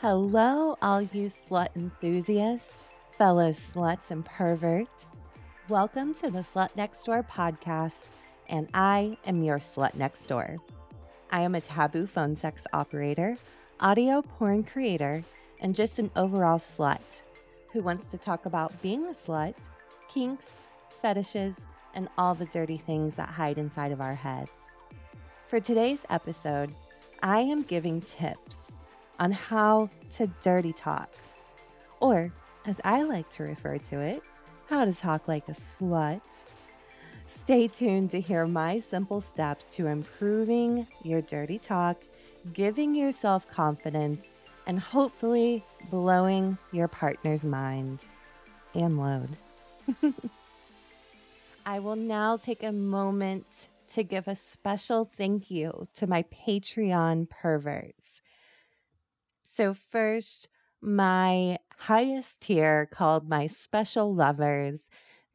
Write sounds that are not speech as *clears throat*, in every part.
Hello, all you slut enthusiasts, fellow sluts and perverts. Welcome to the Slut Next Door podcast, and I am your slut next door. I am a taboo phone sex operator, audio porn creator, and just an overall slut who wants to talk about being a slut, kinks, fetishes, and all the dirty things that hide inside of our heads. For today's episode, I am giving tips on how to dirty talk, or as I like to refer to it, how to talk like a slut. Stay tuned to hear my simple steps to improving your dirty talk, giving yourself confidence, and hopefully blowing your partner's mind and load. *laughs* I will now take a moment to give a special thank you to my Patreon perverts. So, first, my highest tier called my special lovers.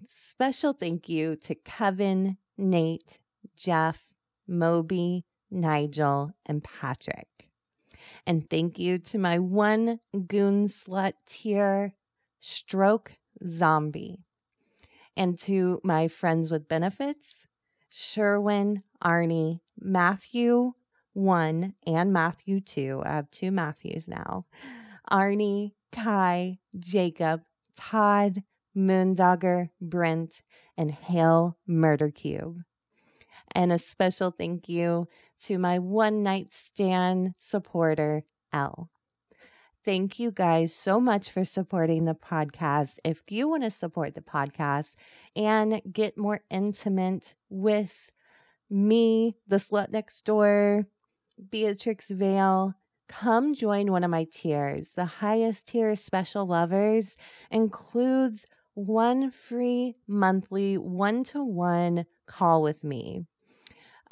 Special thank you to Kevin, Nate, Jeff, Moby, Nigel, and Patrick. And thank you to my one goon slut tier, Stroke Zombie. And to my friends with benefits, Sherwin, Arnie, Matthew, one and Matthew two. I have two Matthews now. Arnie, Kai, Jacob, Todd, Moondogger, Brent, and Hale Murder Cube. And a special thank you to my one night stand supporter, L. Thank you guys so much for supporting the podcast. If you want to support the podcast and get more intimate with me, the slut next door, Beatrix Vale, come join one of my tiers. The highest tier, Special Lovers, includes one free monthly one to one call with me.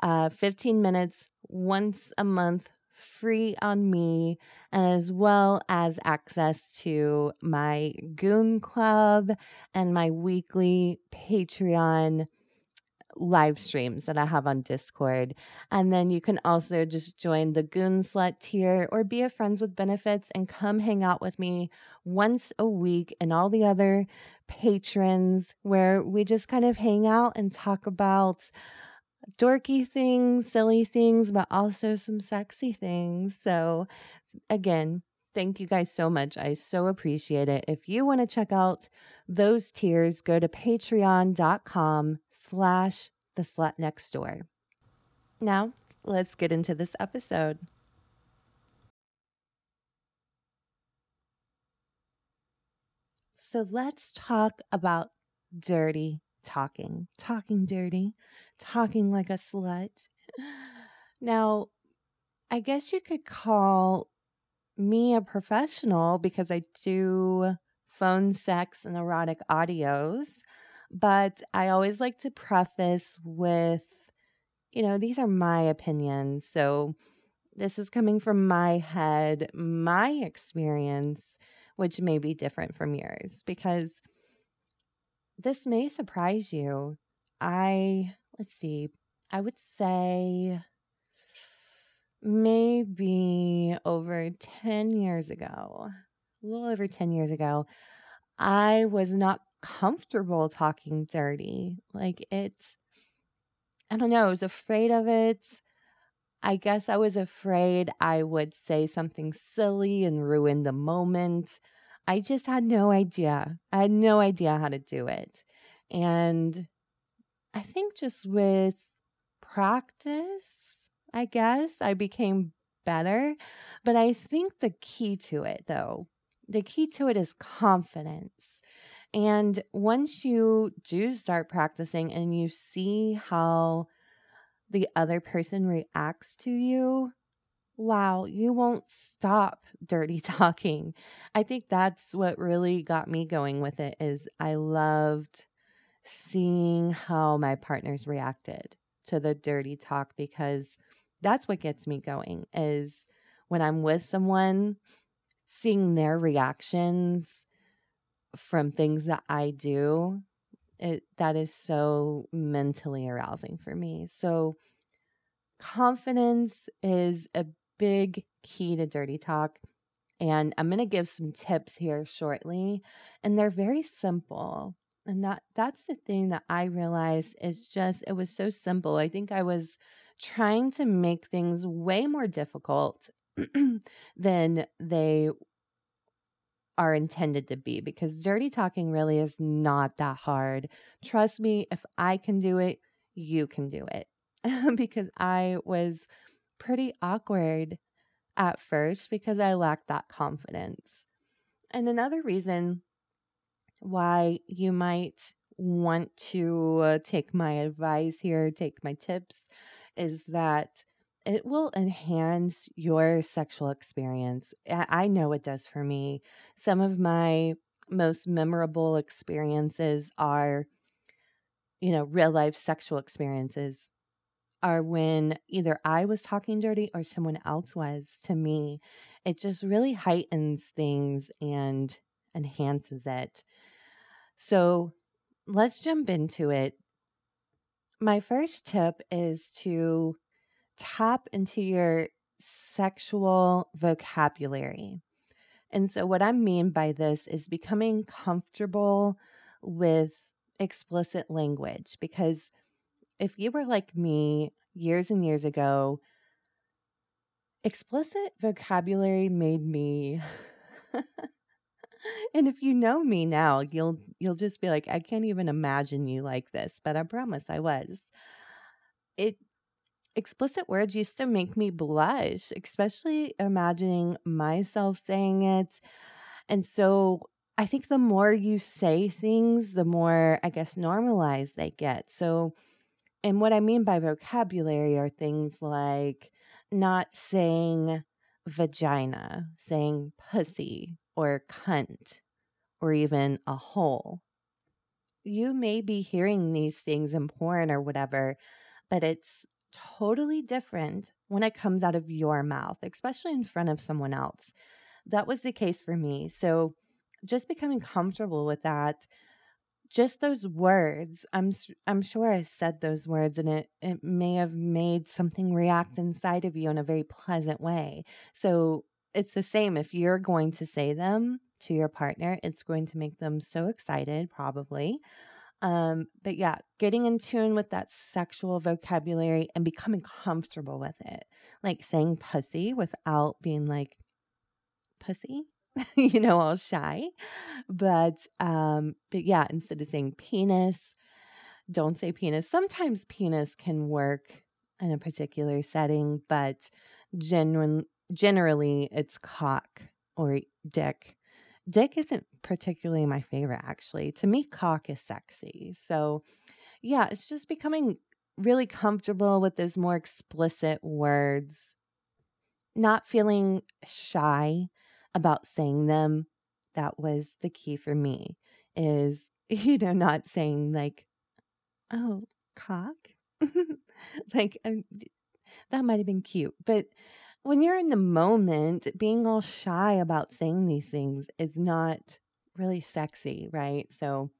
Uh, 15 minutes once a month, free on me, and as well as access to my Goon Club and my weekly Patreon live streams that I have on Discord. And then you can also just join the Goon Slut tier or be a Friends with Benefits and come hang out with me once a week and all the other patrons where we just kind of hang out and talk about dorky things, silly things, but also some sexy things. So, again, thank you guys so much. I so appreciate it. If you want to check out those tiers, go to patreon.com slash the slut next door. Now, let's get into this episode. So let's talk about dirty talking, talking dirty, talking like a slut. Now, I guess you could call me a professional because I do phone sex and erotic audios, but I always like to preface with, you know, these are my opinions. So this is coming from my head, my experience, which may be different from yours because this may surprise you. I, let's see, I would say maybe over 10 years ago, a little over 10 years ago, I was not comfortable talking dirty. Like it's, I don't know, I was afraid of it. I guess I was afraid I would say something silly and ruin the moment. I just had no idea. I had no idea how to do it. And I think just with practice, I guess I became better. But I think the key to it, though, the key to it is confidence. And once you do start practicing and you see how the other person reacts to you, wow, you won't stop dirty *laughs* talking. I think that's what really got me going with it is I loved seeing how my partners reacted to the dirty talk because that's what gets me going is when I'm with someone seeing their reactions from things that I do it that is so mentally arousing for me. So confidence is a big key to dirty talk And I'm going to give some tips here shortly, and they're very simple. And that that's the thing that I realized is just it was so simple. I think I was trying to make things way more difficult *clears throat* than they are intended to be because dirty talking really is not that hard. Trust me, if I can do it, you can do it. *laughs* because I was pretty awkward at first because I lacked that confidence. And another reason why you might want to uh, take my advice here, take my tips, is that it will enhance your sexual experience. I know it does for me. Some of my most memorable experiences are, you know, real life sexual experiences are when either I was talking dirty or someone else was to me. It just really heightens things and enhances it. So let's jump into it. My first tip is to tap into your sexual vocabulary. And so, what I mean by this is becoming comfortable with explicit language. Because if you were like me years and years ago, explicit vocabulary made me. *laughs* and if you know me now, you'll you'll just be like, I can't even imagine you like this, but I promise I was. It explicit words used to make me blush, especially imagining myself saying it. And so I think the more you say things, the more, I guess, normalized they get. So, and what I mean by vocabulary are things like not saying vagina, saying pussy or cunt or even a hole. You may be hearing these things in porn or whatever, but it's totally different when it comes out of your mouth, especially in front of someone else. That was the case for me. So, just becoming comfortable with that, just those words, I'm I'm sure I said those words and it it may have made something react inside of you in a very pleasant way. So, it's the same if you're going to say them to your partner, it's going to make them so excited probably um, but yeah, getting in tune with that sexual vocabulary and becoming comfortable with it. Like saying pussy without being like pussy, *laughs* you know, all shy. But um, but yeah, instead of saying penis, don't say penis. Sometimes penis can work in a particular setting, but genuine generally it's cock or dick Dick isn't particularly my favorite, actually. To me, cock is sexy. So, yeah, it's just becoming really comfortable with those more explicit words, not feeling shy about saying them. That was the key for me is, *laughs* you know, not saying like, oh, cock. *laughs* like, um, that might have been cute, but when you're in the moment, being all shy about saying these things is not really sexy, right? So,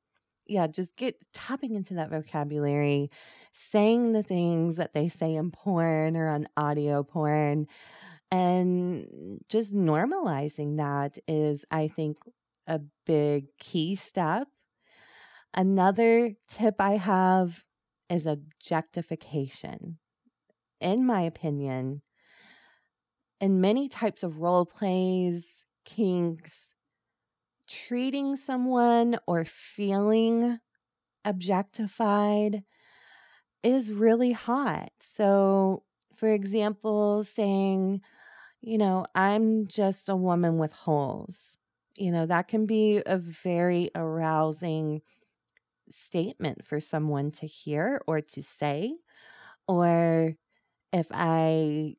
yeah, just get tapping into that vocabulary, saying the things that they say in porn or on audio porn, and just normalizing that is, I think, a big key step. Another tip I have is objectification. In my opinion, in many types of role plays, kinks, treating someone or feeling objectified is really hot. So, for example, saying, you know, I'm just a woman with holes. You know, that can be a very arousing statement for someone to hear or to say. Or if I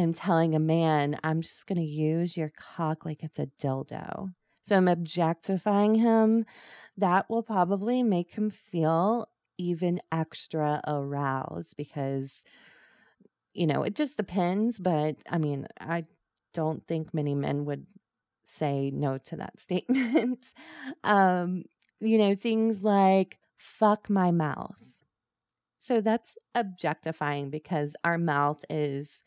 am telling a man, I'm just going to use your cock like it's a dildo. So I'm objectifying him. That will probably make him feel even extra aroused because, you know, it just depends. But I mean, I don't think many men would say no to that *laughs* statement. um, you know, things like fuck my mouth. So that's objectifying because our mouth is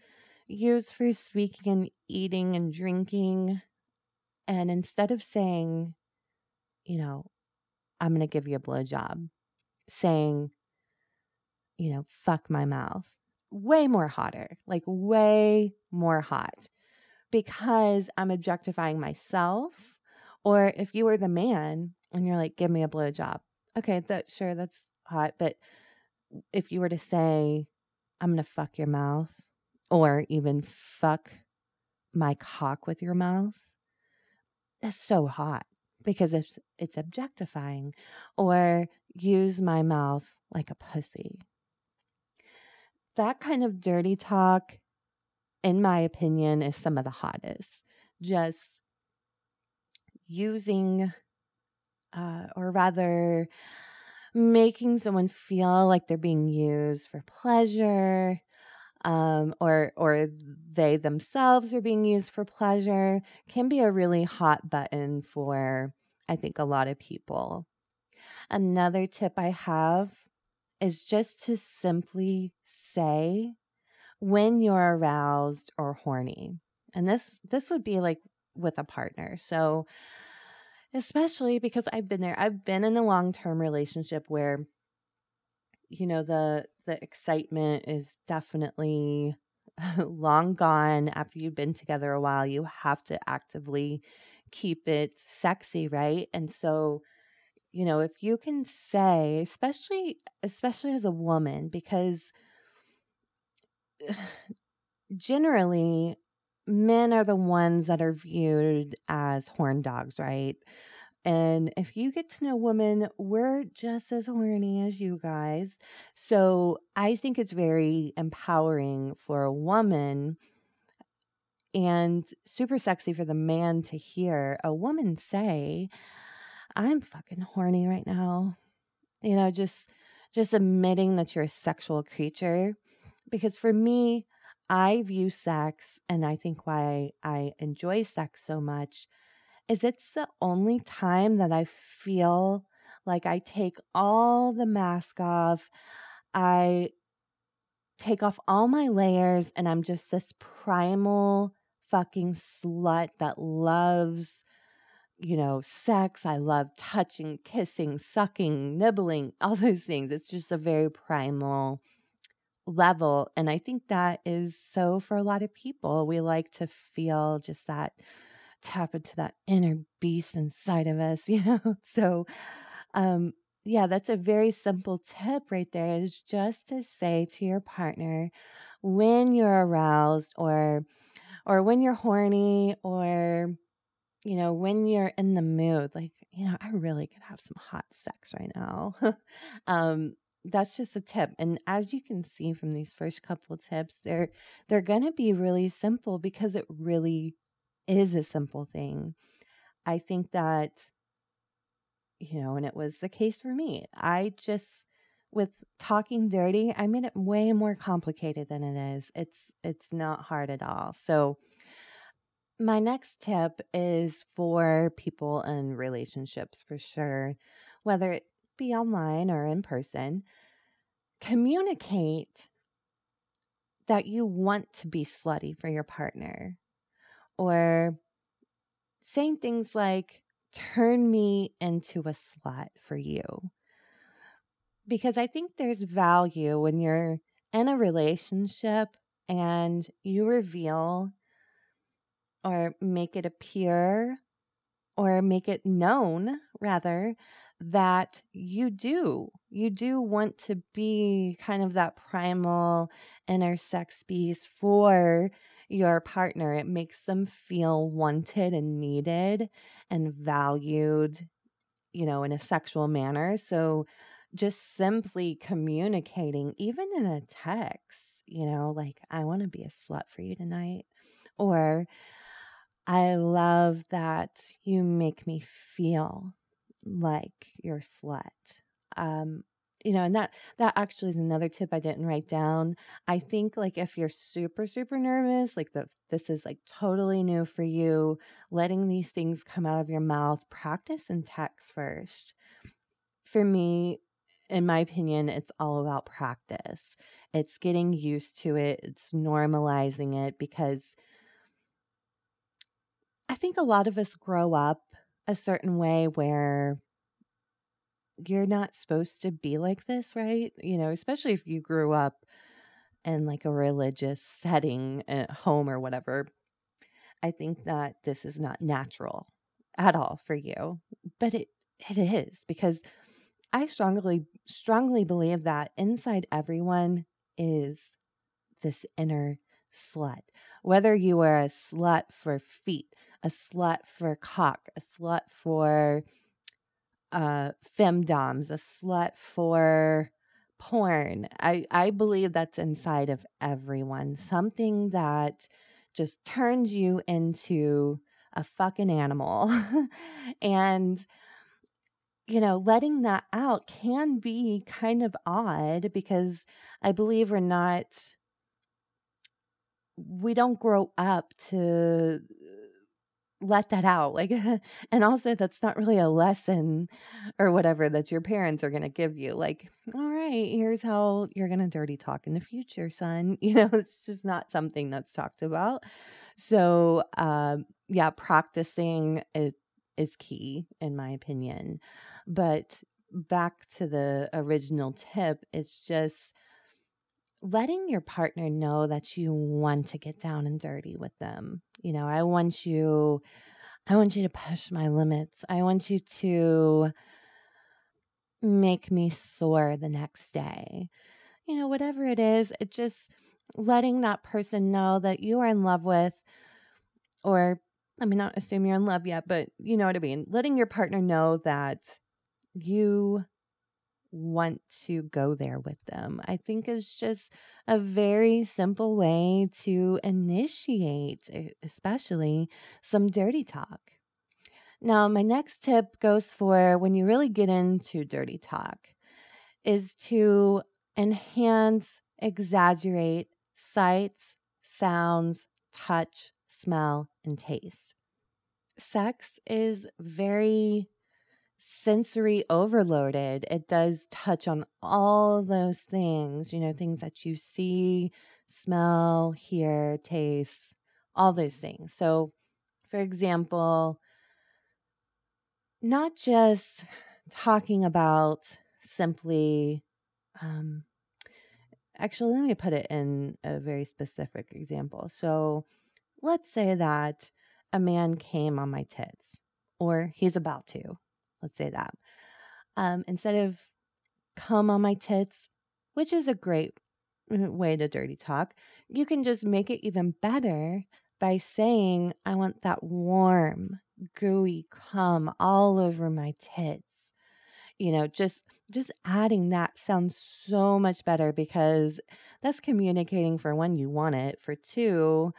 used for speaking and eating and drinking. And instead of saying, you know, I'm going to give you a blowjob, saying, you know, fuck my mouth, way more hotter, like way more hot because I'm objectifying myself. Or if you were the man and you're like, give me a blowjob. Okay, that sure, that's hot. But if you were to say, I'm going to fuck your mouth, or even fuck my cock with your mouth, that's so hot because it's it's objectifying or use my mouth like a pussy. That kind of dirty talk in my opinion is some of the hottest. Just using uh, or rather making someone feel like they're being used for pleasure um, or or they themselves are being used for pleasure can be a really hot button for I think a lot of people. Another tip I have is just to simply say when you're aroused or horny. And this this would be like with a partner. So especially because I've been there. I've been in a long-term relationship where you know the the excitement is definitely *laughs* long gone after you've been together a while. You have to actively keep it sexy right? And so you know if you can say especially especially as a woman because *sighs* generally men are the ones that are viewed as horn dogs right and if you get to know women, we're just as horny as you guys. So I think it's very empowering for a woman and super sexy for the man to hear a woman say, I'm fucking horny right now. You know, just just admitting that you're a sexual creature. Because for me, I view sex and I think why I enjoy sex so much is it's the only time that I feel like I take all the mask off. I take off all my layers and I'm just this primal fucking slut that loves, you know, sex. I love touching, kissing, sucking, nibbling, all those things. It's just a very primal level. And I think that is so for a lot of people. We like to feel just that tap into that inner beast inside of us, *laughs* you know? So, um, yeah, that's a very simple tip right there is just to say to your partner when you're aroused or or when you're horny or you know when you're in the mood like you know i really could have some hot sex right now *laughs* um that's just a tip and as you can see from these first couple tips they're they're to be really simple because it really is a simple thing. I think that, you know, and it was the case for me. I just, with talking dirty, I made it way more complicated than it is. It's it's not hard at all. So my next tip is for people in relationships for sure, whether it be online or in person. Communicate that you want to be slutty for your partner or saying things like, turn me into a slut for you. Because I think there's value when you're in a relationship and you reveal or make it appear or make it known, rather, that you do. You do want to be kind of that primal inner sex beast for your partner. It makes them feel wanted and needed and valued, you know, in a sexual manner. So just simply communicating, even in a text, you know, like, I want to be a slut for you tonight. Or, I love that you make me feel like you're slut. Um, you know and that that actually is another tip i didn't write down. I think like if you're super super nervous like the this is like totally new for you letting these things come out of your mouth practice and text first. For me in my opinion it's all about practice. It's getting used to it it's normalizing it because I think a lot of us grow up a certain way where you're not supposed to be like this, right? You know, especially if you grew up in like a religious setting at home or whatever. I think that this is not natural at all for you. But it it is because I strongly strongly believe that inside everyone is this inner slut. Whether you are a slut for feet, a slut for cock, a slut for uh femdoms, a slut for porn. I I believe that's inside of everyone. Something that just turns you into a fucking animal. *laughs* and you know, letting that out can be kind of odd because I believe we're not we don't grow up to let that out like *laughs* and also that's not really a lesson or whatever that your parents are going to give you like all right here's how you're going to dirty talk in the future son. *laughs* You know it's just not something that's talked about. So um yeah practicing is is key in my opinion. But back to the original tip it's just letting your partner know that you want to get down and dirty with them. You know, I want you I want you to push my limits. I want you to make me sore the next day. You know, whatever it is, it just letting that person know that you are in love with or I mean not assume you're in love yet, but you know what I mean. Letting your partner know that you want to go there with them. I think is just a very simple way to initiate, especially some dirty talk. Now, my next tip goes for when you really get into dirty talk is to enhance, exaggerate sights, sounds, touch, smell, and taste. Sex is very sensory overloaded. It does touch on all those things, you know, things that you see, smell, hear, taste, all those things. So, for example, not just talking about simply, um, actually, let me put it in a very specific example. So, let's say that a man came on my tits, or he's about to, Let's say that. Um, instead of come on my tits, which is a great way to dirty talk, you can just make it even better by saying, I want that warm, gooey cum all over my tits. You know, just just adding that sounds so much better because that's communicating for one, you want it. For two,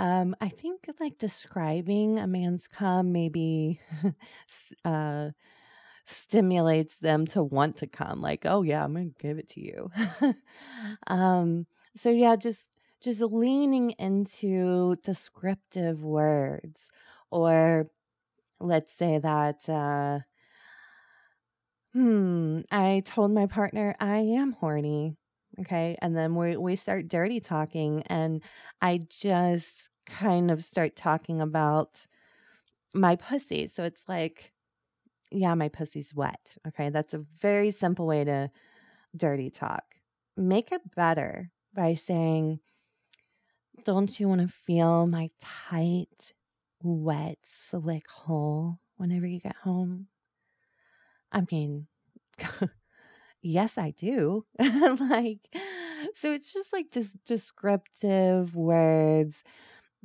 um, I think like describing a man's cum maybe *laughs* uh, stimulates them to want to come. Like, oh yeah, I'm gonna give it to you. *laughs* um, so yeah, just just leaning into descriptive words, or let's say that. Uh, hmm, I told my partner I am horny. Okay. And then we, we start dirty talking, and I just kind of start talking about my pussy. So it's like, yeah, my pussy's wet. Okay. That's a very simple way to dirty talk. Make it better by saying, don't you want to feel my tight, wet, slick hole whenever you get home? I mean, *laughs* yes, I do. *laughs* like, so it's just like just descriptive words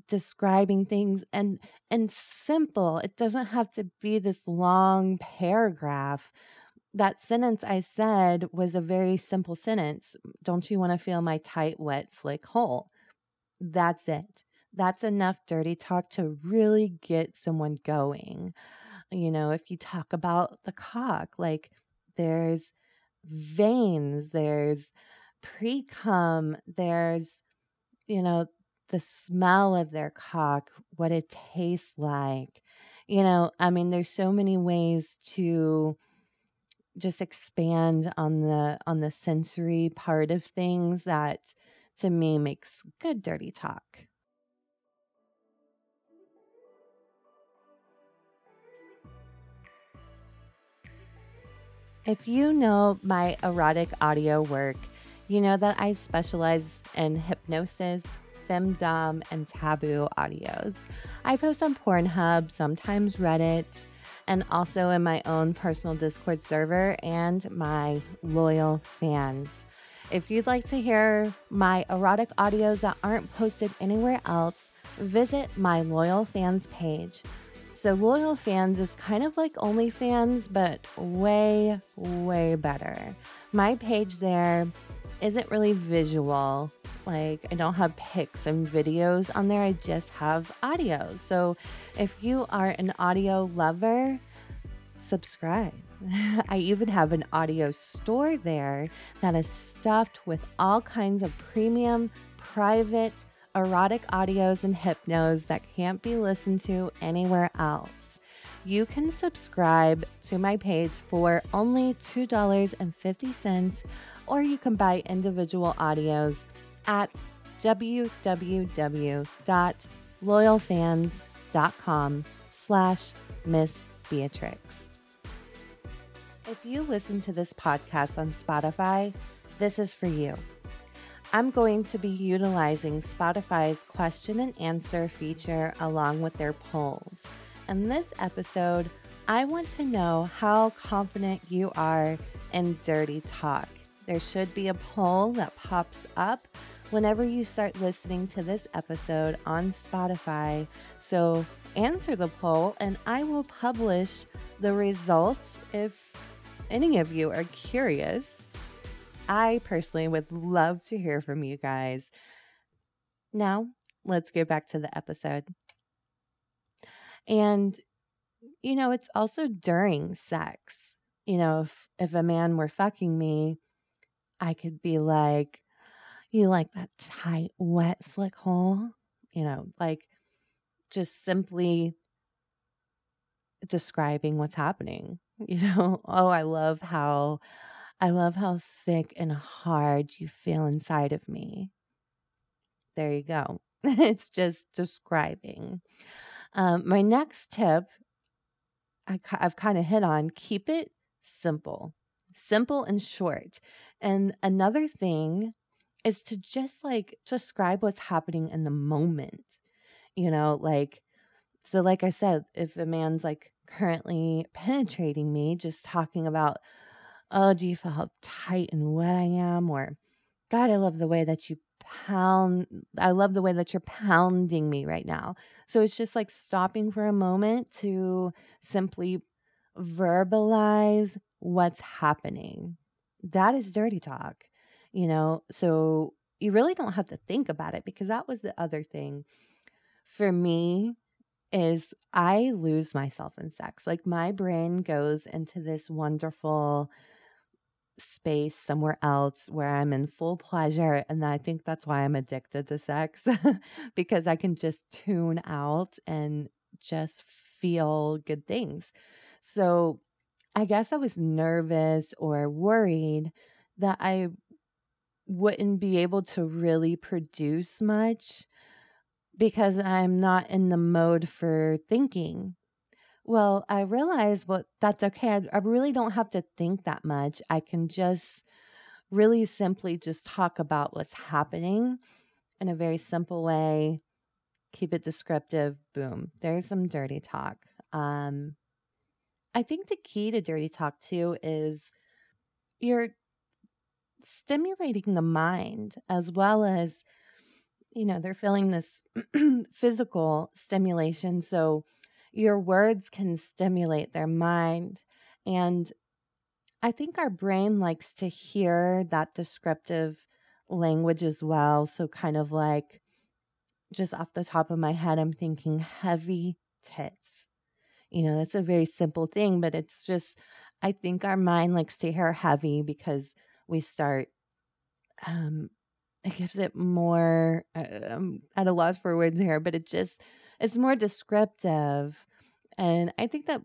describing things and and simple. It doesn't have to be this long paragraph. That sentence i said was a very simple sentence don't you want to feel my tight wet slick hole? That's it. That's enough dirty talk to really get someone going. You know if you talk about the cock like there's veins, there's pre cum, there's, you know, the smell of their cock, what it tastes like. You know, I mean, there's so many ways to just expand on the on the sensory part of things that to me makes good dirty talk. If you know my erotic audio work, you know that I specialize in hypnosis, femdom, and taboo audios. I post on Pornhub, sometimes Reddit, and also in my own personal Discord server and my loyal fans. If you'd like to hear my erotic audios that aren't posted anywhere else, visit my loyal fans page. So, Loyal Fans is kind of like OnlyFans, but way, way better. My page there isn't really visual. Like, I don't have pics and videos on there, I just have audio. So, if you are an audio lover, subscribe. *laughs* I even have an audio store there that is stuffed with all kinds of premium, private, erotic audios and hypnos that can't be listened to anywhere else. You can subscribe to my page for only $2.50, or you can buy individual audios at www.loyalfans.com slash Miss Beatrix. If you listen to this podcast on Spotify, this is for you. I'm going to be utilizing Spotify's question and answer feature along with their polls. In this episode, I want to know how confident you are in dirty talk. There should be a poll that pops up whenever you start listening to this episode on Spotify. So answer the poll and I will publish the results if any of you are curious I personally would love to hear from you guys. Now, let's get back to the episode. And, you know, it's also during sex. You know, if, if a man were fucking me, I could be like, you like that tight, wet, slick hole? You know, like just simply describing what's happening. *laughs* You know, oh, I love how I love how thick and hard you feel inside of me. There you go. *laughs* it's just describing. Um, my next tip, I, I've kind of hit on keep it simple, simple and short. And another thing is to just like describe what's happening in the moment. You know, like, so like I said, if a man's like currently penetrating me, just talking about oh, do you feel how tight and wet I am? Or, God, I love the way that you pound. I love the way that you're pounding me right now. So it's just like stopping for a moment to simply verbalize what's happening. That is dirty talk, you know? So you really don't have to think about it because that was the other thing for me is I lose myself in sex. Like my brain goes into this wonderful space somewhere else where I'm in full pleasure. And I think that's why I'm addicted to sex *laughs* because I can just tune out and just feel good things. So I guess I was nervous or worried that I wouldn't be able to really produce much because I'm not in the mode for thinking. Well, I realized, well, that's okay. I, I really don't have to think that much. I can just really simply just talk about what's happening in a very simple way, keep it descriptive. Boom. There's some dirty talk. Um, I think the key to dirty talk too is you're stimulating the mind as well as, you know, they're feeling this *clears throat* physical stimulation. So, your words can stimulate their mind. And I think our brain likes to hear that descriptive language as well. So, kind of like just off the top of my head, I'm thinking heavy tits. You know, that's a very simple thing, but it's just, I think our mind likes to hear heavy because we start, um, it gives it more, uh, I'm at a loss for words here, but it just, it's more descriptive. And I think that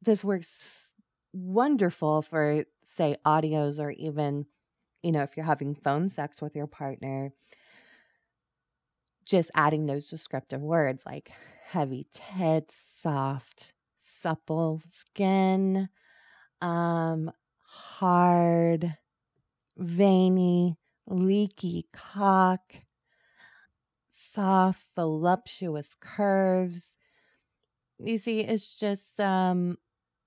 this works wonderful for, say, audios or even, you know, if you're having phone sex with your partner, just adding those descriptive words like heavy tits, soft, supple skin, um, hard, veiny, leaky cock, soft, voluptuous curves. You see, it's just um,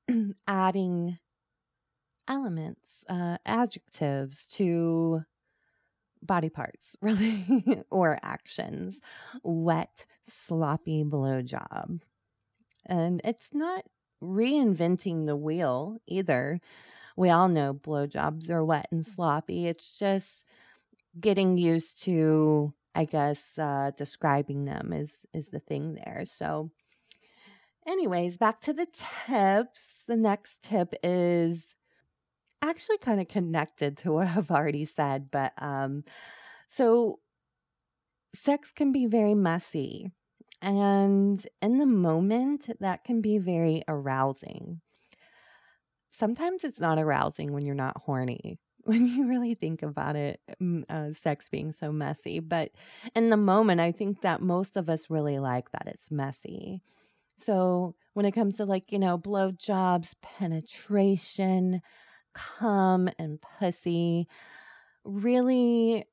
*clears throat* adding elements, uh, adjectives to body parts, *laughs* really, or actions. Wet, sloppy blowjob. And it's not reinventing the wheel either. We all know blowjobs are wet and sloppy. It's just getting used to, I guess, uh, describing them is is the thing there. So, anyways, back to the tips. The next tip is actually kind of connected to *laughs* what I've already said, but um, so sex can be very messy. And in the moment, that can be very arousing. Sometimes it's not arousing when you're not horny, *laughs* when you really think about it, uh, sex being so messy. But in the moment, I think that most of us really like that it's messy. So when it comes to like, you know, blow jobs, penetration, cum, and pussy, really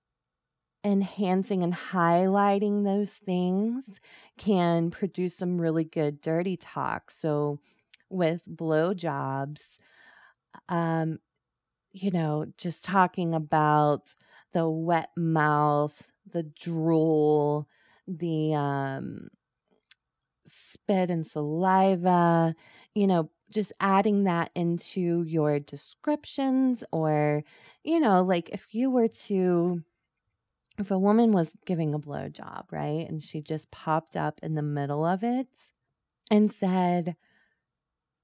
enhancing and highlighting those things can produce some really good dirty talk. So, with blowjobs, um, you know, just talking about the wet mouth, the drool, the um, spit and saliva, you know, just adding that into your descriptions or, you know, like if you were to if a woman was giving a blowjob, right, and she just popped up in the middle of it and said,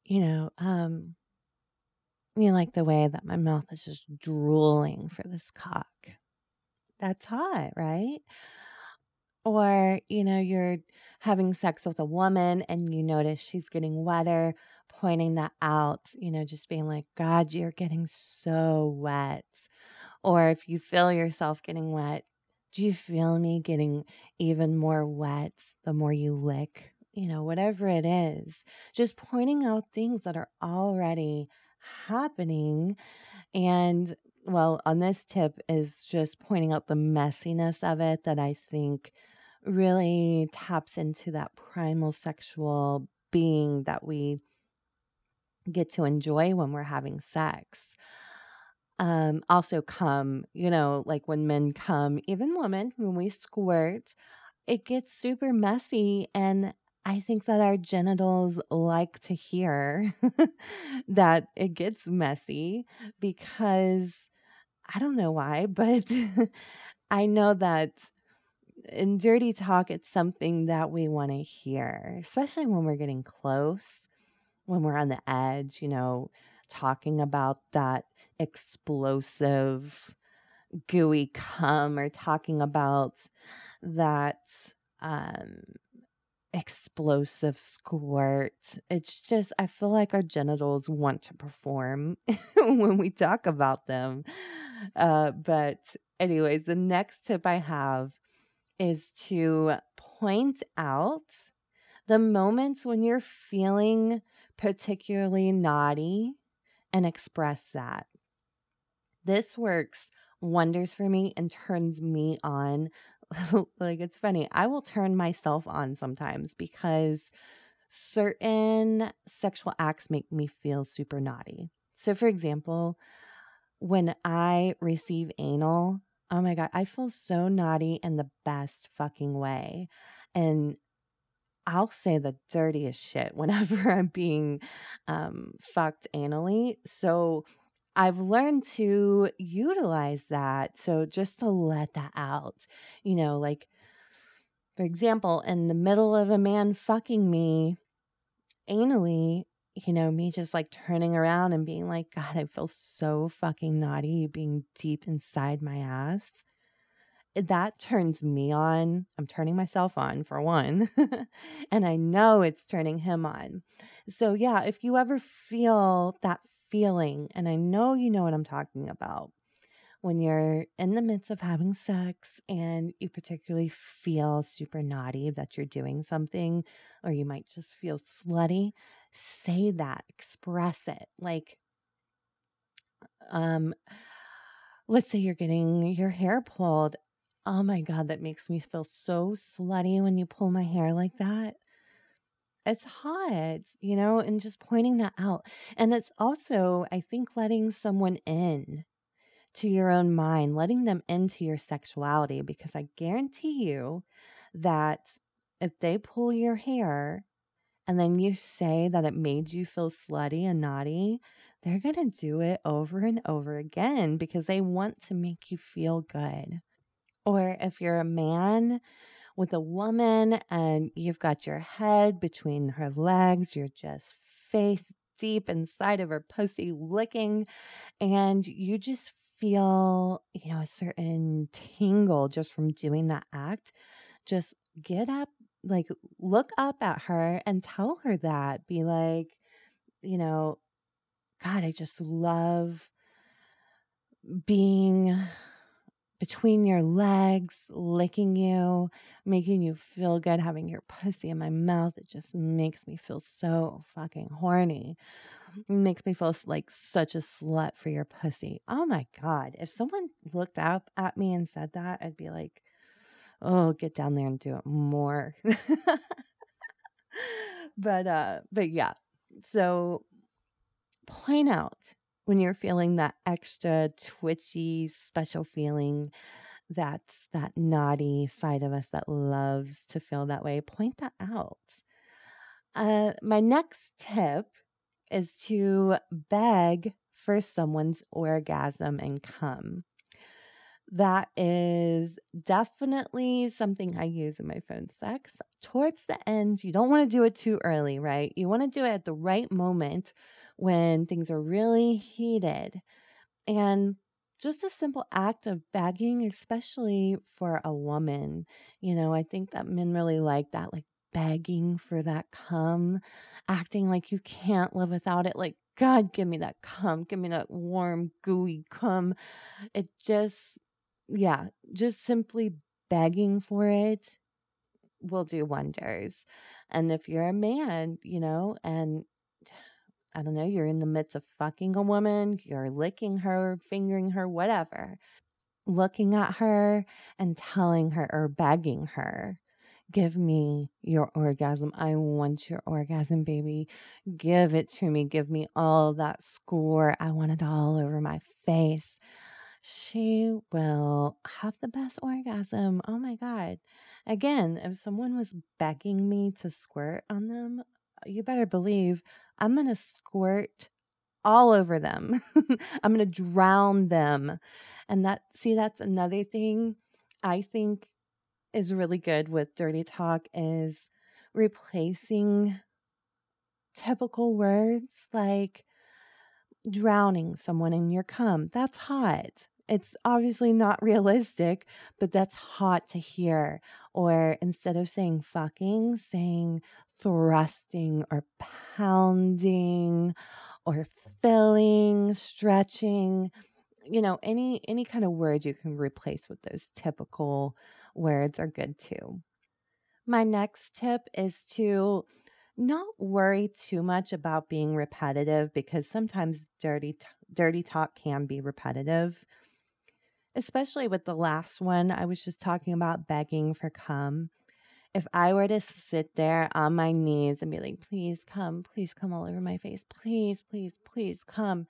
you know, um, you like the way that my mouth is just drooling for this cock. That's hot, right? Or, you know, you're having sex with a woman and you notice she's getting wetter, pointing that out, you know, just being like, God, you're getting so wet. Or if you feel yourself getting wet, do you feel me getting even more wet the more you lick? You know, whatever it is, just pointing out things that are already happening. And well, on this tip is just pointing out the messiness of it that I think really taps into that primal sexual being that we get to enjoy when we're having sex um also come you know like when men come even women when we squirt it gets super messy and i think that our genitals like to hear *laughs* that it gets messy because i don't know why *laughs* but i know that in dirty talk it's something that we want to hear especially when we're getting close when we're on the edge you know talking about that explosive, gooey cum or talking about that um, explosive squirt. It's just, I feel like our genitals want to perform *laughs* when we talk about them. Uh, but, anyways, the next tip I have is to point out the moments when you're feeling particularly naughty and express that. This works wonders for me and turns me on. *laughs* like, it's funny. I will turn myself on sometimes because certain sexual acts make me feel super naughty. So, for example, when I receive anal, oh my God, I feel so naughty in the best fucking way. And I'll say the dirtiest shit *laughs* whenever I'm being um, fucked anally. So, I've learned to utilize that. So just to let that out, you know, like, for example, in the middle of a man fucking me anally, you know, me just like turning around and being like, God, I feel so fucking naughty being deep inside my ass. That turns me on. I'm turning myself on for one. *laughs* and I know it's turning him on. So, yeah, if you ever feel that feeling, and I know you know what I'm talking about, when you're in the midst of having sex and you particularly feel super naughty that you're doing something, or you might just feel slutty, say that, express it. Like, Um, let's say you're getting your hair pulled. Oh my God, that makes me feel so slutty when you pull my hair like that. It's hot, you know, and just pointing that out. And it's also, I think, letting someone in to your own mind, letting them into your sexuality, because I guarantee you that if they pull your hair and then you say that it made you feel slutty and naughty, they're going to do it over and over again because they want to make you feel good. Or if you're a man with a woman and you've got your head between her legs, you're just face deep inside of her pussy licking, and you just feel, you know, a certain tingle just from doing that act, just get up, like look up at her and tell her that. Be like, you know, God, I just love being between your legs, licking you, making you feel good, having your pussy in my mouth. It just makes me feel so fucking horny. It makes me feel like such a slut for your pussy. Oh my God. If someone looked up at me and said that, I'd be like, oh, get down there and do it more. *laughs* but, uh, but yeah. So point out when you're feeling that extra twitchy, special feeling, that's that naughty side of us that loves to feel that way, point that out. Uh, my next tip is to beg for someone's orgasm and come. That is definitely something I use in my phone sex. Towards the end, you don't want to do it too early, right? You want to do it at the right moment when things are really heated. And just a simple act of begging, especially for a woman, you know, I think that men really like that, like begging for that cum, acting like you can't live without it. Like, God, give me that cum, give me that warm, gooey cum. It just, yeah, just simply begging for it will do wonders. And if you're a man, you know, and I don't know, you're in the midst of fucking a woman, you're licking her, fingering her, whatever, looking at her and telling her or begging her, give me your orgasm. I want your orgasm, baby. Give it to me. Give me all that score. I want it all over my face. She will have the best orgasm. Oh my God. Again, if someone was begging me to squirt on them, you better believe I'm going to squirt all over them. *laughs* I'm going to drown them. And that, see, that's another thing I think is really good with dirty talk is replacing typical words like drowning someone in your cum. That's hot. It's obviously not *laughs* realistic, but that's hot to hear. Or instead of saying fucking, saying thrusting or pounding or filling, stretching, you know, any any kind of word you can replace with those typical words are good too. My next tip is to not worry too much about being repetitive because sometimes dirty t- dirty talk can be repetitive. Especially with the last one I was just talking about begging for come if I were to sit there on my knees and be like, please come, please come all over my face, please, please, please come.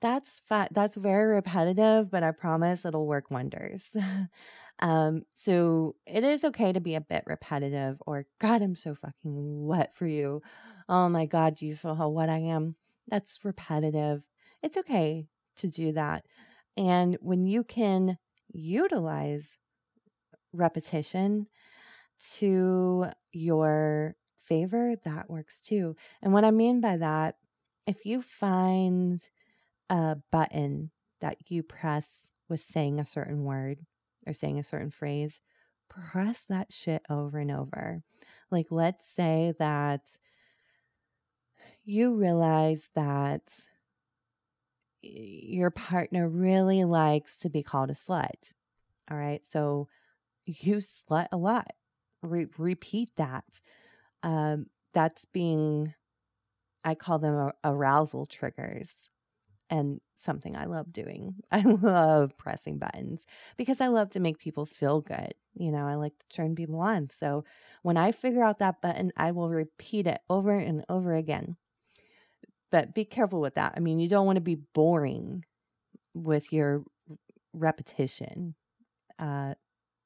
That's fat. That's very repetitive, but I promise it'll work wonders. *laughs* um, so it is okay to be a bit repetitive or God, I'm so fucking wet for you. Oh my God, do you feel how wet I am? That's repetitive. It's okay to do that. And when you can utilize repetition, to your favor, that works too. And what I mean by that, if you find a button that you press with saying a certain word or saying a certain phrase, press that shit over and over. Like, let's say that you realize that your partner really likes to be called a slut. All right. So you slut a lot re- repeat that. Um, that's being, I call them arousal triggers. and something I love doing. *laughs* I love pressing buttons because I love to make people feel good. You know, I like to turn people on. So when I figure out that button, I will repeat it over and over again. But be careful with that. I mean, you don't want to be boring with your repetition. Uh,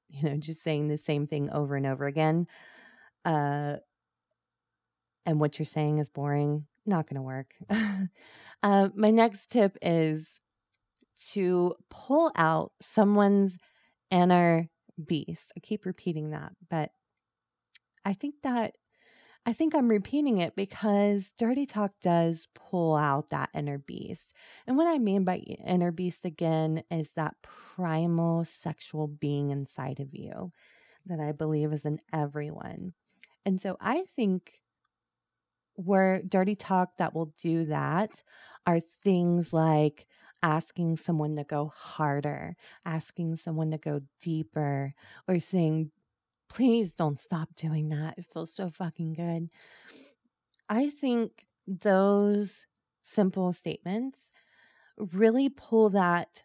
you know, just saying the same thing over and over again. Uh, and what you're saying is boring, not going to work. *laughs* uh, my next tip is to pull out someone's inner beast. I keep repeating that, but I think that I think I'm repeating it because dirty talk does pull out that inner beast. And what I mean by inner beast again is that primal sexual being inside of you that I believe is in everyone. And so I think where dirty talk that will do that are things like asking someone to go harder, asking someone to go deeper, or saying, please don't stop doing that. It feels so fucking good. I think those simple statements really pull that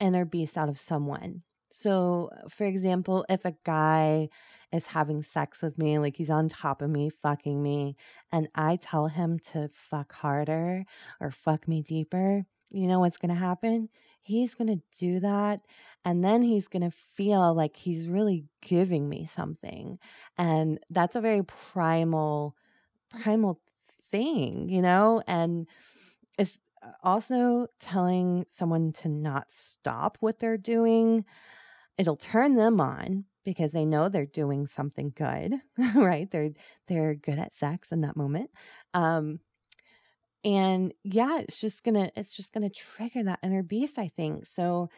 inner beast out of someone. So, for example, if a guy is having sex with me, like he's on top of me, fucking me, and I tell him to fuck harder or fuck me deeper, you know what's going to happen? He's going to do that. And then he's going to feel like he's really giving me something. And that's a very primal, primal thing, you know? And it's also telling someone to not stop what they're doing. It'll turn them on because they know they're doing something good, *laughs* right? They're they're good at sex in that moment. Um, and yeah it's just gonna it's just gonna trigger that inner beast i think. So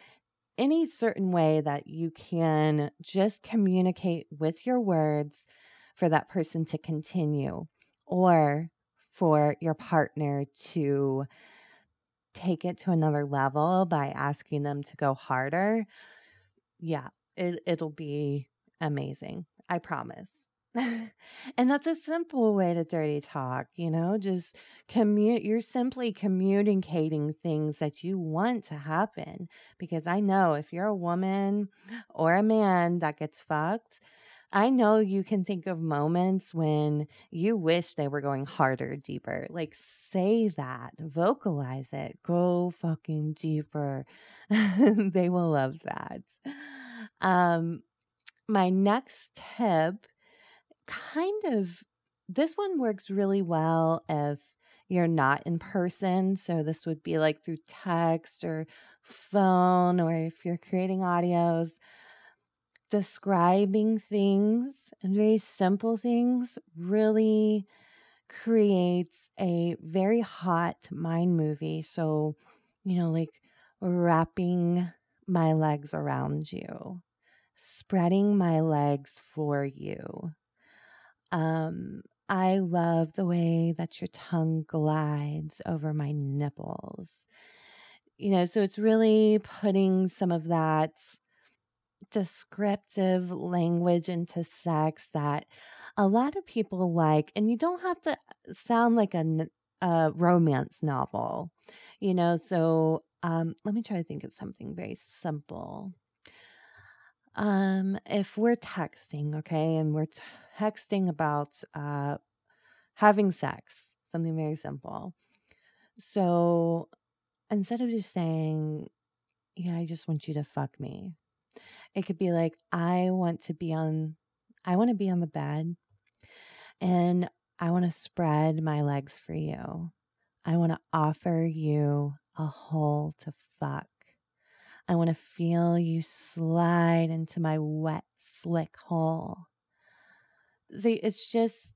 any certain way that you can just communicate with your words for that person to continue or for your partner to take it to another level by asking them to go harder yeah it, it'll be amazing i promise *laughs* and that's a simple way to dirty talk, you know, just commute. You're simply communicating things that you want to happen. Because I know if you're a woman or a man that gets fucked, I know you can think of moments when you wish they were going harder, deeper. Like, say that, vocalize it, go fucking deeper. *laughs* they will love that. Um, my next tip kind of this one works really well if you're not in person. So this would be like through text or phone, or if you're creating audios, describing things and very simple things really creates a very hot mind movie. So, you know, like wrapping my legs around you, spreading my legs for you, um, I love the way that your tongue glides over my nipples. You know, so it's really putting some of that descriptive language into sex that a lot of people like. And you don't have to sound like a, a romance novel, you know. So um, let me try to think of something very simple. Um, if we're texting, okay, and we're texting about uh, having sex, something very simple. So instead of just saying, Yeah, I just want you to fuck me, it could be like, I want to be on, I want to be on the bed and I want to spread my legs for you. I want to offer you a hole to fuck. I want to feel you slide into my wet, slick hole. See, it's just,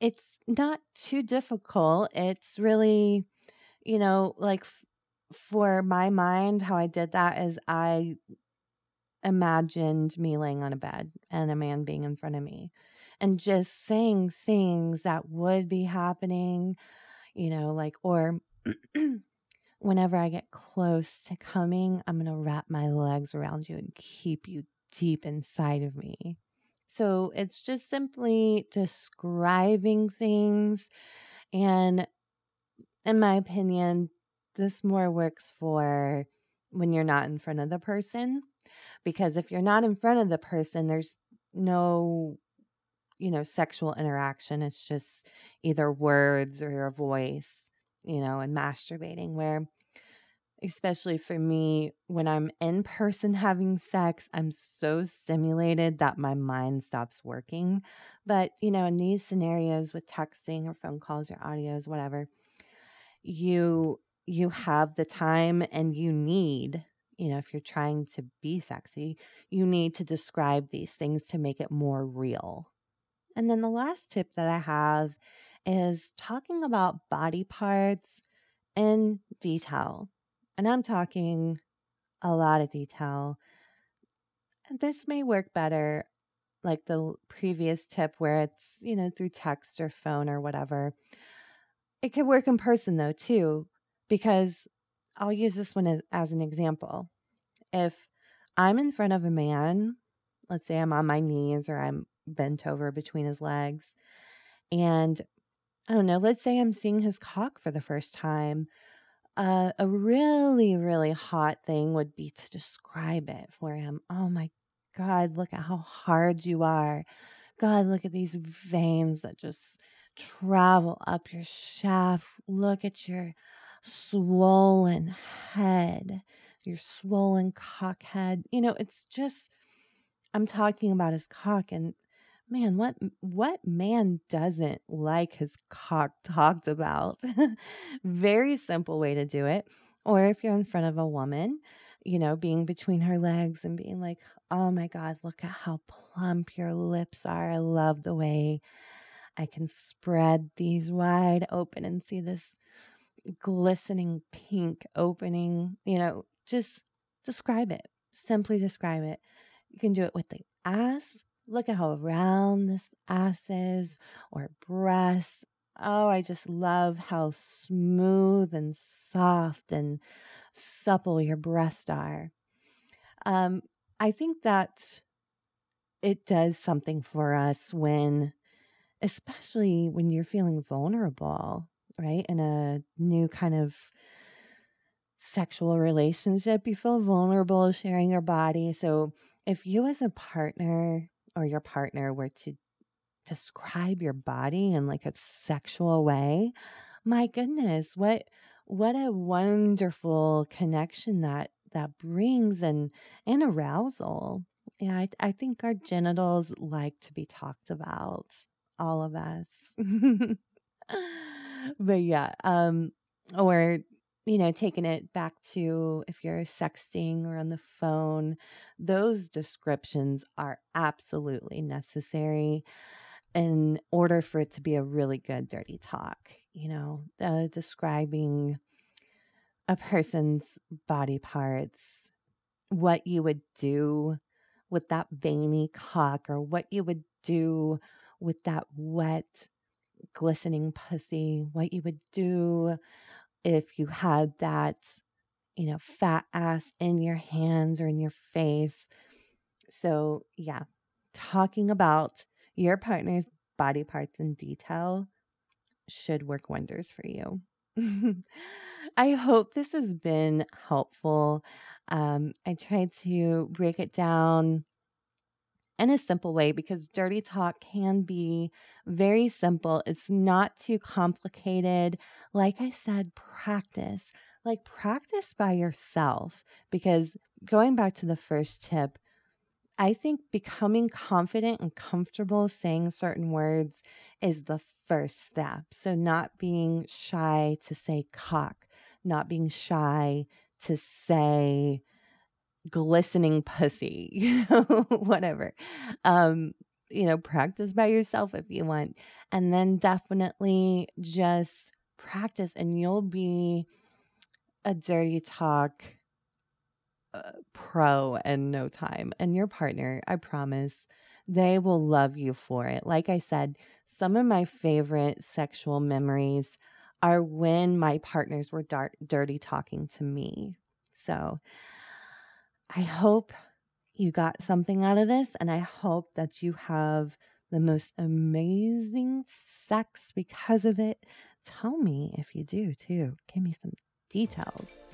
it's not too difficult. It's really, you know, like f- for my mind, how I did that is I imagined me laying on a bed and a man being in front of me and just saying things that would be happening, you know, like, or *clears throat* whenever I get close to coming, I'm going to wrap my legs around you and keep you deep inside of me. So it's just simply describing things. And in my opinion, this more works for when you're not in front of the person because if you're not in front of the person there's no you know sexual interaction it's just either words or your voice you know and masturbating where especially for me when i'm in person having sex i'm so stimulated that my mind stops working. But you know in these scenarios with texting or phone calls or audios whatever you you have the time and you need you know if you're trying to be sexy you need to describe these things to make it more real. And then the last tip that i have is talking about body parts in detail and i'm talking a lot of detail this may work better like the previous tip where it's you know through text or phone or whatever it could work in person though too because I'll use this one as, as an example. If I'm in front of a man, let's say I'm on my knees or I'm bent over between his legs, and I don't know, let's say I'm seeing his cock for the first time. Uh, a really, really hot thing would be to describe it for him. Oh my God, look at how hard you are. God, look at these veins that just travel up your shaft. Look at your swollen head, your swollen cock head. You know, it's just I'm talking about his cock and man, what what man doesn't like his cock talked about? *laughs* Very simple way to do it. Or if you're in front of a woman, you know, being between her legs and being like, "Oh my god, look at how plump your lips are. I love the way I can spread these wide open and see this glistening pink opening, you know, just describe it. Simply describe it. You can do it with the ass. Look at how round this ass is, or breast. Oh, I just love how smooth and soft and supple your breasts are. Um, I think that it does something for us when, especially when you're feeling vulnerable right? In a new kind of sexual relationship, you feel vulnerable sharing your body. So if you as a partner or your partner were to describe your body in like a sexual way, my goodness, what what a wonderful connection that that brings and and arousal. Yeah, I, I think our genitals like to be talked about, all of us. *laughs* but yeah, um, or you know, taking it back to if you're sexting or on the phone, those descriptions are absolutely necessary in order for it to be a really good dirty talk. You know, uh, describing a person's body parts, what you would do with that veiny cock, or what you would do with that wet glistening pussy, what you would do if you had that, you know, fat ass in your hands or in your face. So, yeah, talking about your partner's body parts in detail should work wonders for you. *laughs* I hope this has been helpful. Um, I tried to break it down in a simple way because dirty talk can be very simple. It's not too complicated. Like I said, practice. Like practice by yourself because going back to the first tip, I think becoming confident and comfortable saying certain words is the first step. So, not being shy to say cock, not being shy to say glistening pussy, *laughs* you know, whatever. Um, you know, practice by yourself if you want. And then definitely just practice and you'll be a dirty talk uh, pro in no time. And your partner, I promise, they will love you for it. Like I said, some of my favorite sexual memories are when my partners were dar- dirty talking to me. So, I hope you got something out of this, and I hope that you have the most amazing sex because of it. Tell me if you do too. Give me some details.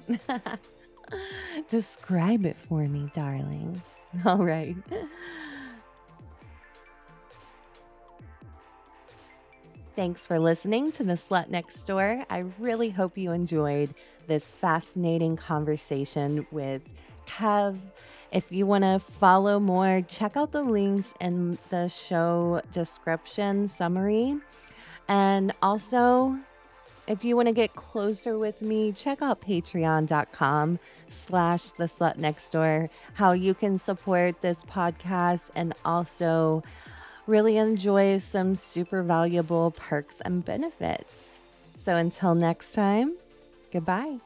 *laughs* Describe it for me, darling. *laughs* All right. Thanks for listening to The Slut Next Door. I really hope you enjoyed this fascinating conversation with Kev. If you want to follow more, check out the links in the show description summary. And also, if you want to get closer with me, check out patreon.com slash the slut next door, how you can support this podcast and also really enjoy some super valuable perks and benefits. So until next time, goodbye.